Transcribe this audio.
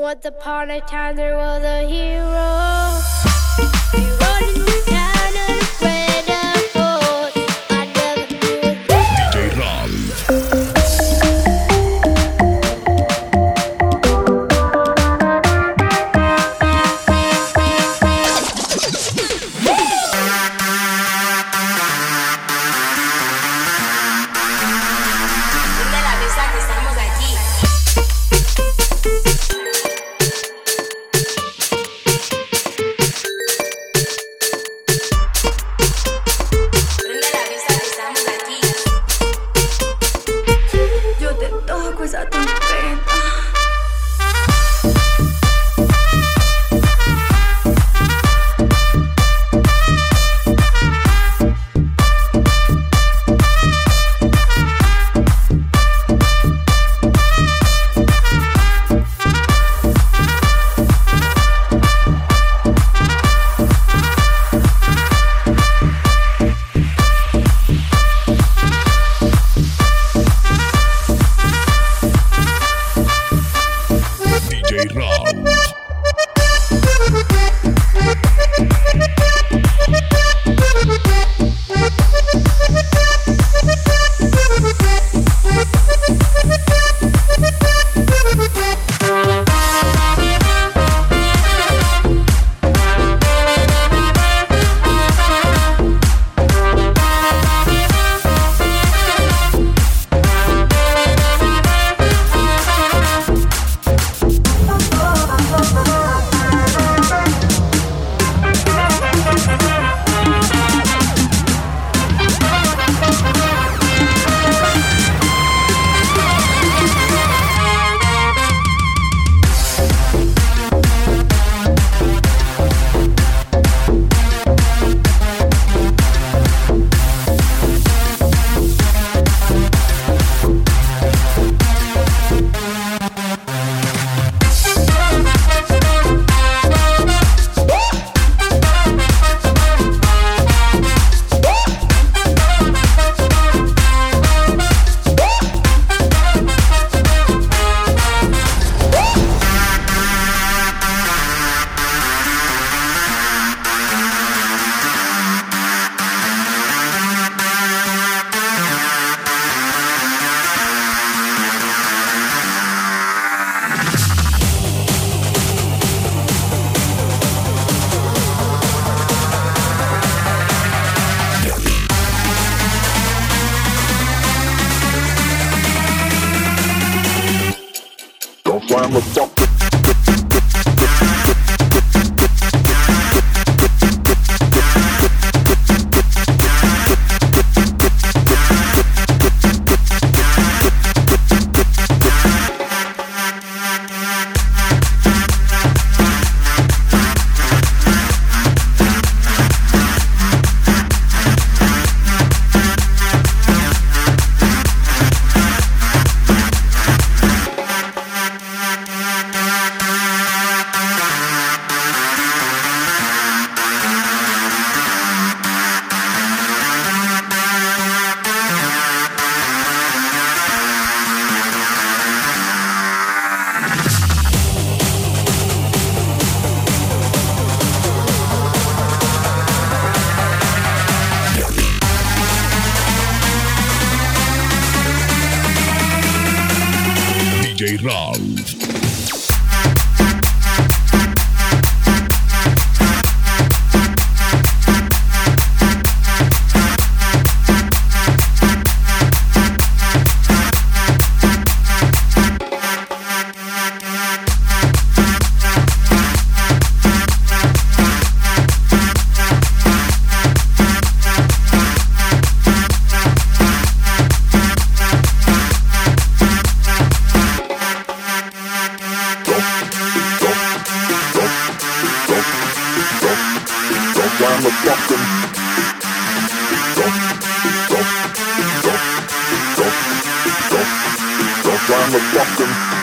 Once upon a time there was a hero. He rode round. motherfucking